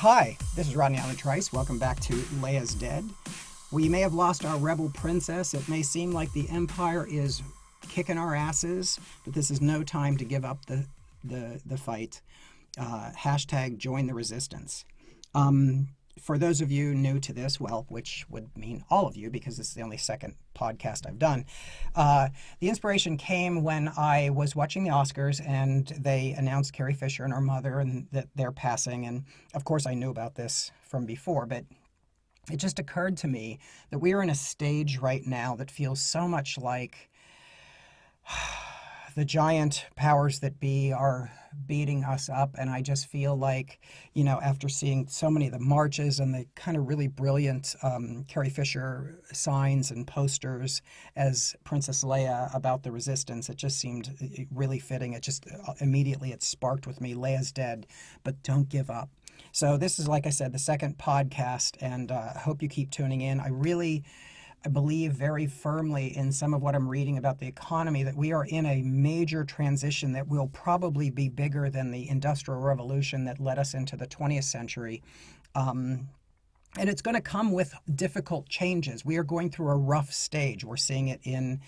Hi, this is Rodney Allen Trice. Welcome back to Leia's Dead. We may have lost our rebel princess. It may seem like the Empire is kicking our asses, but this is no time to give up the the, the fight. Uh, hashtag join the resistance. Um, for those of you new to this, well, which would mean all of you because this is the only second podcast I've done, uh, the inspiration came when I was watching the Oscars and they announced Carrie Fisher and her mother and that they're passing. And of course, I knew about this from before, but it just occurred to me that we are in a stage right now that feels so much like the giant powers that be are beating us up. And I just feel like, you know, after seeing so many of the marches and the kind of really brilliant um, Carrie Fisher signs and posters as Princess Leia about the resistance, it just seemed uh, really fitting. It just uh, immediately it sparked with me Leia's dead, but don't give up. So this is, like I said, the second podcast, and uh, I hope you keep tuning in. I really I believe very firmly in some of what I'm reading about the economy that we are in a major transition that will probably be bigger than the Industrial Revolution that led us into the 20th century. Um, and it's going to come with difficult changes. We are going through a rough stage. We're seeing it in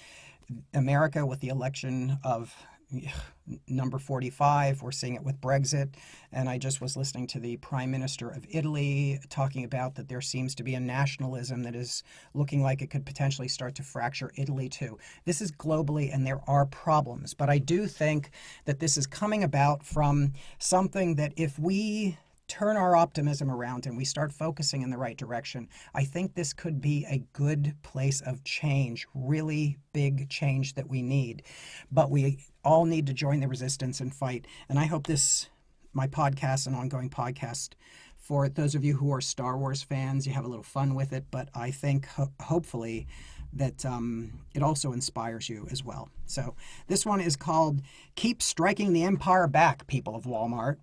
America with the election of number 45. We're seeing it with Brexit. And I just was listening to the Prime Minister of Italy talking about that there seems to be a nationalism that is looking like it could potentially start to fracture Italy too. This is globally, and there are problems. But I do think that this is coming about from something that if we turn our optimism around and we start focusing in the right direction, I think this could be a good place of change, really big change that we need. But we all need to join the resistance and fight. And I hope this, my podcast, and ongoing podcast, for those of you who are Star Wars fans, you have a little fun with it. But I think ho- hopefully that um, it also inspires you as well. So this one is called Keep Striking the Empire Back, People of Walmart.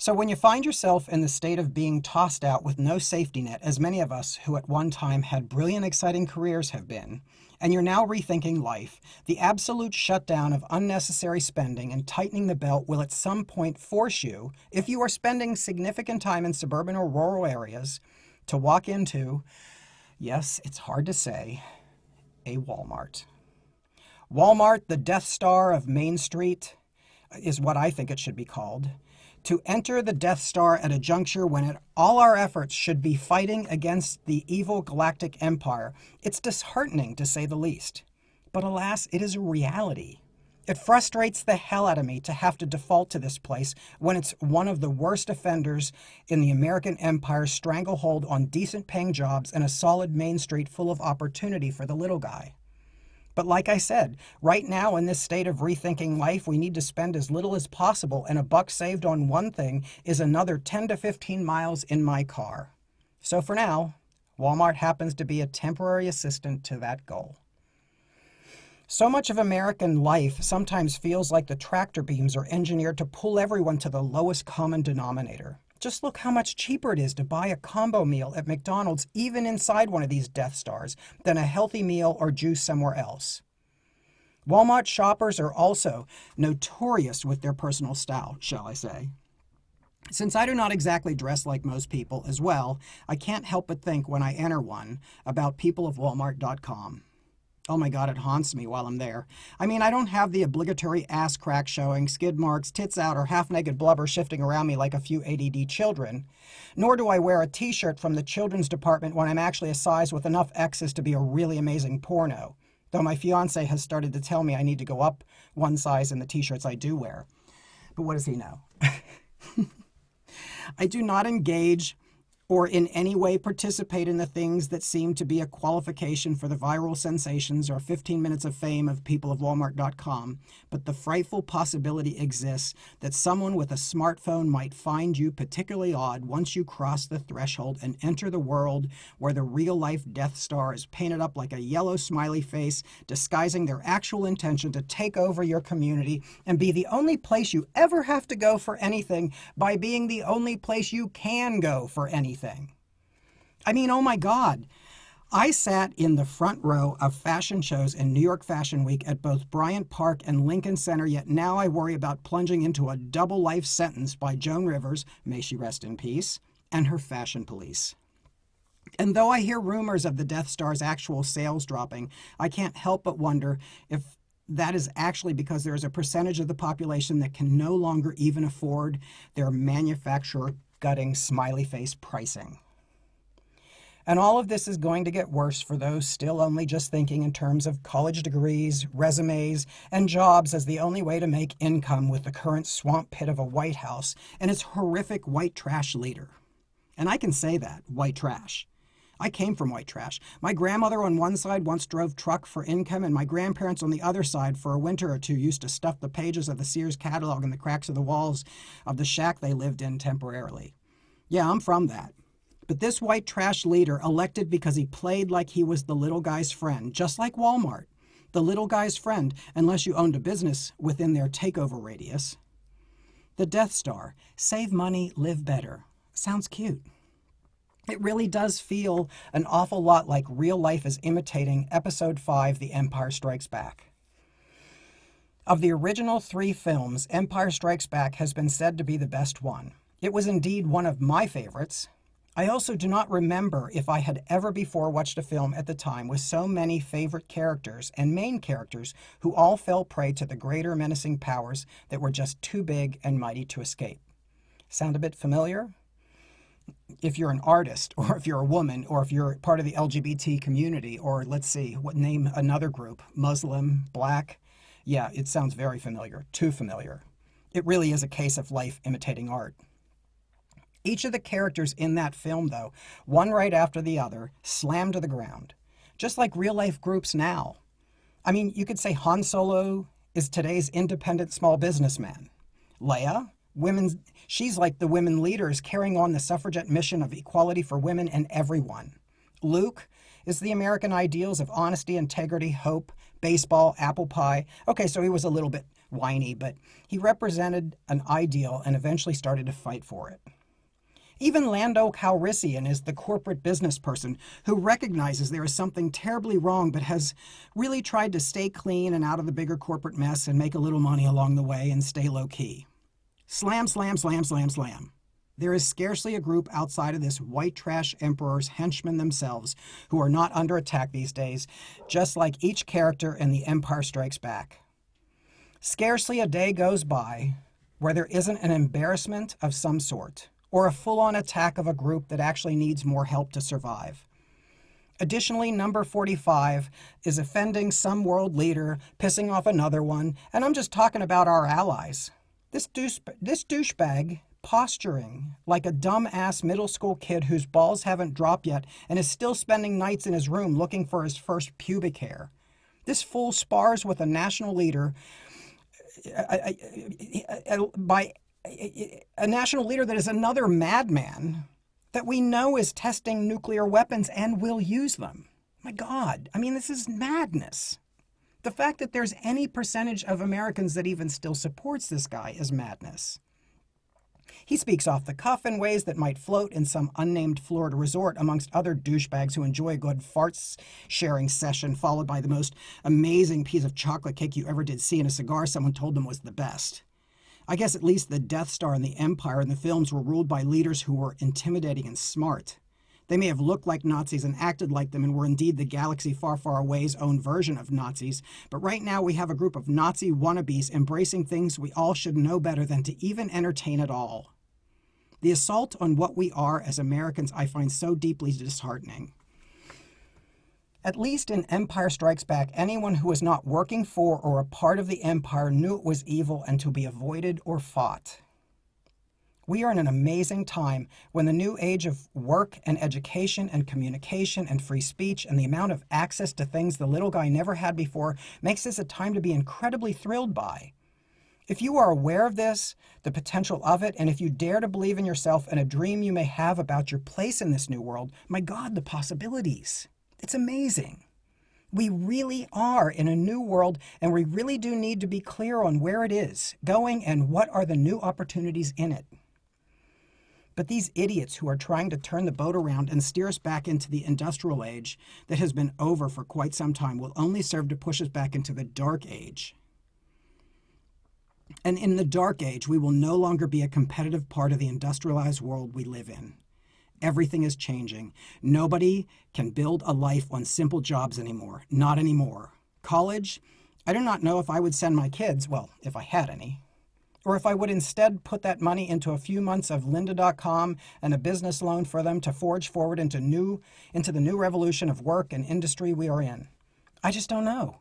So, when you find yourself in the state of being tossed out with no safety net, as many of us who at one time had brilliant, exciting careers have been, and you're now rethinking life, the absolute shutdown of unnecessary spending and tightening the belt will at some point force you, if you are spending significant time in suburban or rural areas, to walk into, yes, it's hard to say, a Walmart. Walmart, the Death Star of Main Street, is what I think it should be called to enter the Death Star at a juncture when it, all our efforts should be fighting against the evil galactic empire, it's disheartening to say the least. But alas, it is a reality. It frustrates the hell out of me to have to default to this place when it's one of the worst offenders in the American empire's stranglehold on decent paying jobs and a solid main street full of opportunity for the little guy. But like I said, right now in this state of rethinking life, we need to spend as little as possible, and a buck saved on one thing is another 10 to 15 miles in my car. So for now, Walmart happens to be a temporary assistant to that goal. So much of American life sometimes feels like the tractor beams are engineered to pull everyone to the lowest common denominator. Just look how much cheaper it is to buy a combo meal at McDonald's, even inside one of these Death Stars, than a healthy meal or juice somewhere else. Walmart shoppers are also notorious with their personal style, shall I say. Since I do not exactly dress like most people as well, I can't help but think when I enter one about peopleofwalmart.com. Oh my God, it haunts me while I'm there. I mean, I don't have the obligatory ass crack showing, skid marks, tits out, or half naked blubber shifting around me like a few ADD children. Nor do I wear a t shirt from the children's department when I'm actually a size with enough X's to be a really amazing porno. Though my fiance has started to tell me I need to go up one size in the t shirts I do wear. But what does he know? I do not engage or in any way participate in the things that seem to be a qualification for the viral sensations or 15 minutes of fame of peopleofwalmart.com, but the frightful possibility exists that someone with a smartphone might find you particularly odd once you cross the threshold and enter the world where the real life Death Star is painted up like a yellow smiley face, disguising their actual intention to take over your community and be the only place you ever have to go for anything by being the only place you can go for anything anything. I mean, oh my God. I sat in the front row of fashion shows in New York Fashion Week at both Bryant Park and Lincoln Center, yet now I worry about plunging into a double life sentence by Joan Rivers, may she rest in peace, and her fashion police. And though I hear rumors of the Death Star's actual sales dropping, I can't help but wonder if that is actually because there is a percentage of the population that can no longer even afford their manufacturer gutting smiley face pricing. And all of this is going to get worse for those still only just thinking in terms of college degrees, resumes, and jobs as the only way to make income with the current swamp pit of a White House and its horrific white trash leader. And I can say that, white trash. I came from white trash. My grandmother on one side once drove truck for income, and my grandparents on the other side for a winter or two used to stuff the pages of the Sears catalog in the cracks of the walls of the shack they lived in temporarily. Yeah, I'm from that. But this white trash leader, elected because he played like he was the little guy's friend, just like Walmart, the little guy's friend, unless you owned a business within their takeover radius. The Death Star save money, live better. Sounds cute. It really does feel an awful lot like real life is imitating Episode 5 The Empire Strikes Back. Of the original three films, Empire Strikes Back has been said to be the best one. It was indeed one of my favorites, I also do not remember if I had ever before watched a film at the time with so many favorite characters and main characters who all fell prey to the greater menacing powers that were just too big and mighty to escape. Sound a bit familiar? If you're an artist, or if you're a woman, or if you're part of the LGBT community, or let's see, what name another group, Muslim, black, yeah, it sounds very familiar, too familiar. It really is a case of life imitating art. Each of the characters in that film, though, one right after the other, slammed to the ground, just like real life groups now. I mean, you could say Han Solo is today's independent small businessman. Leia, women, she's like the women leaders carrying on the suffragette mission of equality for women and everyone. Luke is the American ideals of honesty, integrity, hope, baseball, apple pie. Okay, so he was a little bit whiny, but he represented an ideal and eventually started to fight for it. Even Lando Calrissian is the corporate business person who recognizes there is something terribly wrong but has really tried to stay clean and out of the bigger corporate mess and make a little money along the way and stay low key. Slam, slam, slam, slam, slam. There is scarcely a group outside of this white trash emperor's henchmen themselves who are not under attack these days, just like each character in The Empire Strikes Back. Scarcely a day goes by where there isn't an embarrassment of some sort or a full on attack of a group that actually needs more help to survive. Additionally, number 45 is offending some world leader, pissing off another one, and I'm just talking about our allies. This, douche, this douchebag posturing like a dumb-ass middle school kid whose balls haven't dropped yet and is still spending nights in his room looking for his first pubic hair. This fool spars with a national leader uh, uh, uh, by a national leader that is another madman that we know is testing nuclear weapons and will use them. My God, I mean, this is madness. The fact that there's any percentage of Americans that even still supports this guy is madness. He speaks off the cuff in ways that might float in some unnamed Florida resort amongst other douchebags who enjoy a good farts sharing session, followed by the most amazing piece of chocolate cake you ever did see in a cigar someone told them was the best. I guess at least the Death Star and the Empire in the films were ruled by leaders who were intimidating and smart. They may have looked like Nazis and acted like them and were indeed the galaxy far, far away's own version of Nazis, but right now we have a group of Nazi wannabes embracing things we all should know better than to even entertain at all. The assault on what we are as Americans I find so deeply disheartening. At least in Empire Strikes Back, anyone who was not working for or a part of the Empire knew it was evil and to be avoided or fought. We are in an amazing time when the new age of work and education and communication and free speech and the amount of access to things the little guy never had before makes this a time to be incredibly thrilled by. If you are aware of this, the potential of it, and if you dare to believe in yourself and a dream you may have about your place in this new world, my God, the possibilities. It's amazing. We really are in a new world, and we really do need to be clear on where it is going and what are the new opportunities in it. But these idiots who are trying to turn the boat around and steer us back into the industrial age that has been over for quite some time will only serve to push us back into the dark age. And in the dark age, we will no longer be a competitive part of the industrialized world we live in. Everything is changing. Nobody can build a life on simple jobs anymore. Not anymore. College, I do not know if I would send my kids, well, if I had any, or if I would instead put that money into a few months of lynda.com and a business loan for them to forge forward into new into the new revolution of work and industry we are in. I just don't know.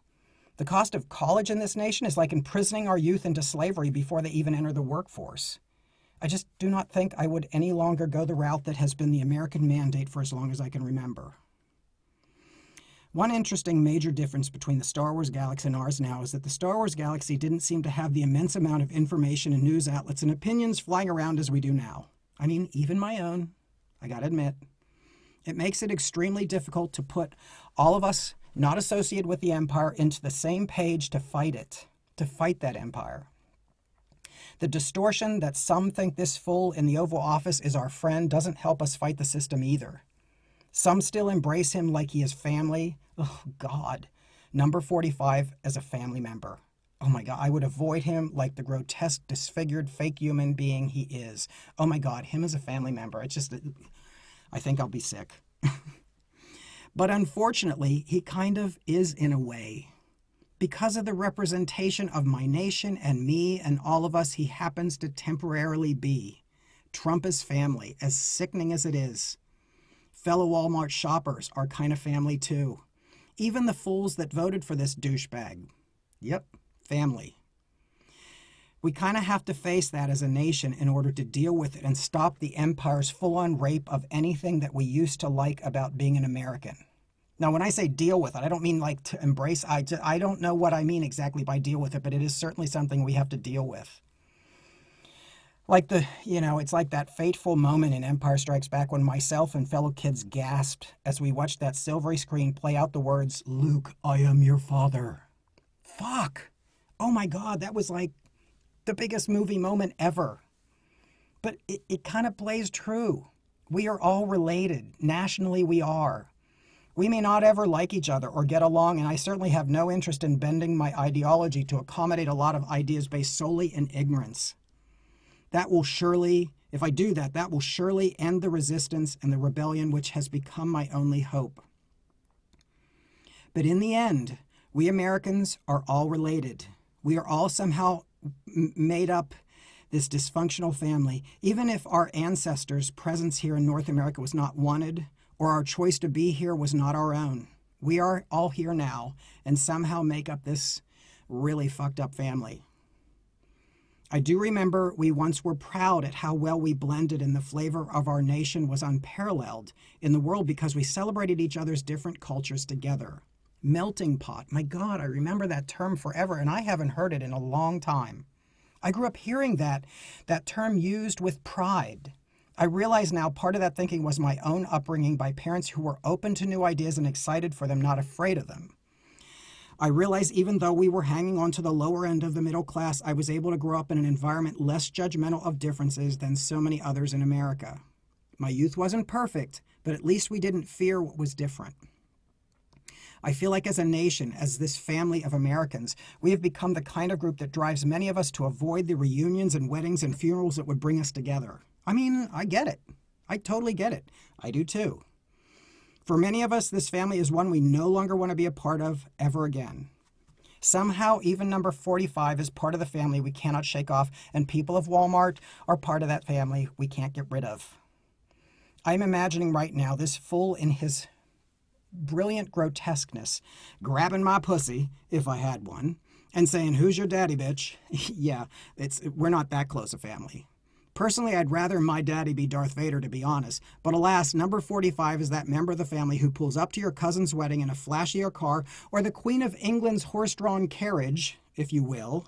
The cost of college in this nation is like imprisoning our youth into slavery before they even enter the workforce. I just do not think I would any longer go the route that has been the American mandate for as long as I can remember. One interesting major difference between the Star Wars galaxy and ours now is that the Star Wars galaxy didn't seem to have the immense amount of information and news outlets and opinions flying around as we do now. I mean, even my own, I gotta admit. It makes it extremely difficult to put all of us not associated with the Empire into the same page to fight it, to fight that Empire. The distortion that some think this fool in the Oval Office is our friend doesn't help us fight the system either. Some still embrace him like he is family. Oh, God. Number 45 as a family member. Oh my God, I would avoid him like the grotesque, disfigured, fake human being he is. Oh my God, him as a family member. It's just, I think I'll be sick. but unfortunately, he kind of is in a way. Because of the representation of my nation and me and all of us, he happens to temporarily be. Trump is family, as sickening as it is. Fellow Walmart shoppers are kind of family too. Even the fools that voted for this douchebag. Yep, family. We kind of have to face that as a nation in order to deal with it and stop the empire's full on rape of anything that we used to like about being an American. Now, when I say deal with it, I don't mean like to embrace. I, I don't know what I mean exactly by deal with it, but it is certainly something we have to deal with. Like the, you know, it's like that fateful moment in Empire Strikes Back when myself and fellow kids gasped as we watched that silvery screen play out the words, Luke, I am your father. Fuck. Oh my God, that was like the biggest movie moment ever. But it, it kind of plays true. We are all related. Nationally, we are. We may not ever like each other or get along, and I certainly have no interest in bending my ideology to accommodate a lot of ideas based solely in ignorance. That will surely, if I do that, that will surely end the resistance and the rebellion which has become my only hope. But in the end, we Americans are all related. We are all somehow made up this dysfunctional family, even if our ancestors' presence here in North America was not wanted or our choice to be here was not our own. We are all here now and somehow make up this really fucked up family. I do remember we once were proud at how well we blended, and the flavor of our nation was unparalleled in the world because we celebrated each other's different cultures together. Melting pot. My God, I remember that term forever, and I haven't heard it in a long time. I grew up hearing that, that term used with pride. I realize now part of that thinking was my own upbringing by parents who were open to new ideas and excited for them, not afraid of them. I realize even though we were hanging on to the lower end of the middle class, I was able to grow up in an environment less judgmental of differences than so many others in America. My youth wasn't perfect, but at least we didn't fear what was different. I feel like as a nation, as this family of Americans, we have become the kind of group that drives many of us to avoid the reunions and weddings and funerals that would bring us together. I mean, I get it. I totally get it. I do too. For many of us, this family is one we no longer want to be a part of ever again. Somehow, even number 45 is part of the family we cannot shake off, and people of Walmart are part of that family we can't get rid of. I'm imagining right now this fool in his brilliant grotesqueness grabbing my pussy, if I had one, and saying, Who's your daddy, bitch? yeah, it's, we're not that close a family. Personally, I'd rather my daddy be Darth Vader, to be honest. But alas, number 45 is that member of the family who pulls up to your cousin's wedding in a flashier car, or the Queen of England's horse drawn carriage, if you will.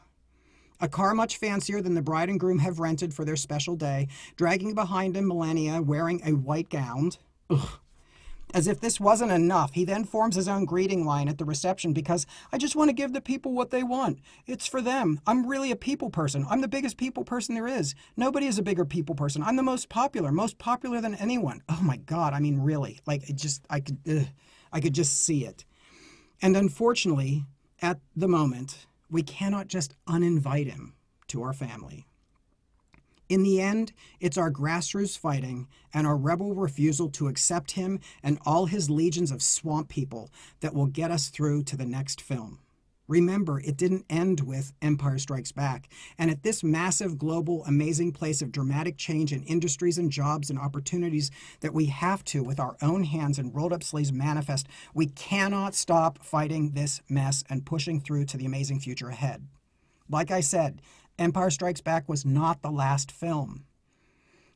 A car much fancier than the bride and groom have rented for their special day, dragging behind him Melania wearing a white gown. Ugh. As if this wasn't enough, he then forms his own greeting line at the reception because I just want to give the people what they want. It's for them. I'm really a people person. I'm the biggest people person there is. Nobody is a bigger people person. I'm the most popular, most popular than anyone. Oh my God. I mean, really. Like, it just, I could, ugh, I could just see it. And unfortunately, at the moment, we cannot just uninvite him to our family. In the end, it's our grassroots fighting and our rebel refusal to accept him and all his legions of swamp people that will get us through to the next film. Remember, it didn't end with Empire Strikes Back. And at this massive, global, amazing place of dramatic change in industries and jobs and opportunities that we have to, with our own hands and rolled up sleeves, manifest, we cannot stop fighting this mess and pushing through to the amazing future ahead. Like I said, Empire Strikes Back was not the last film.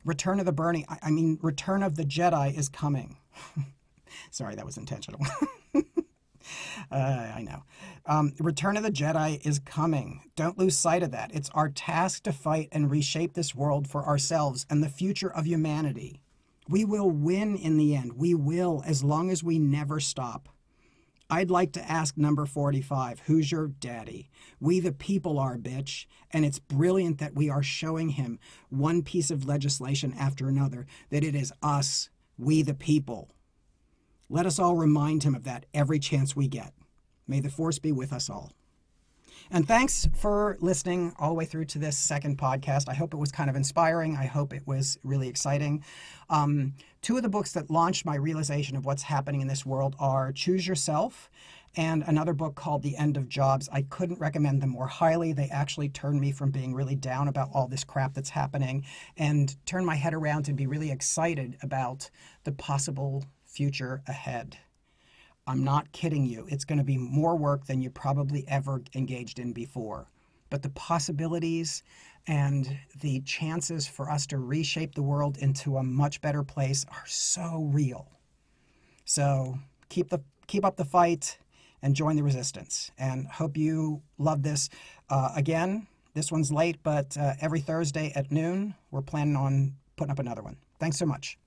Return of the Burning, I mean, Return of the Jedi is coming. Sorry, that was intentional. uh, I know. Um, Return of the Jedi is coming. Don't lose sight of that. It's our task to fight and reshape this world for ourselves and the future of humanity. We will win in the end. We will, as long as we never stop. I'd like to ask number 45, who's your daddy? We the people are, bitch. And it's brilliant that we are showing him one piece of legislation after another, that it is us, we the people. Let us all remind him of that every chance we get. May the force be with us all. And thanks for listening all the way through to this second podcast. I hope it was kind of inspiring. I hope it was really exciting. Um, two of the books that launched my realization of what's happening in this world are Choose Yourself and another book called The End of Jobs. I couldn't recommend them more highly. They actually turned me from being really down about all this crap that's happening and turned my head around to be really excited about the possible future ahead. I'm not kidding you. It's going to be more work than you probably ever engaged in before. But the possibilities and the chances for us to reshape the world into a much better place are so real. So keep the keep up the fight and join the resistance. And hope you love this. Uh, again, this one's late, but uh, every Thursday at noon, we're planning on putting up another one. Thanks so much.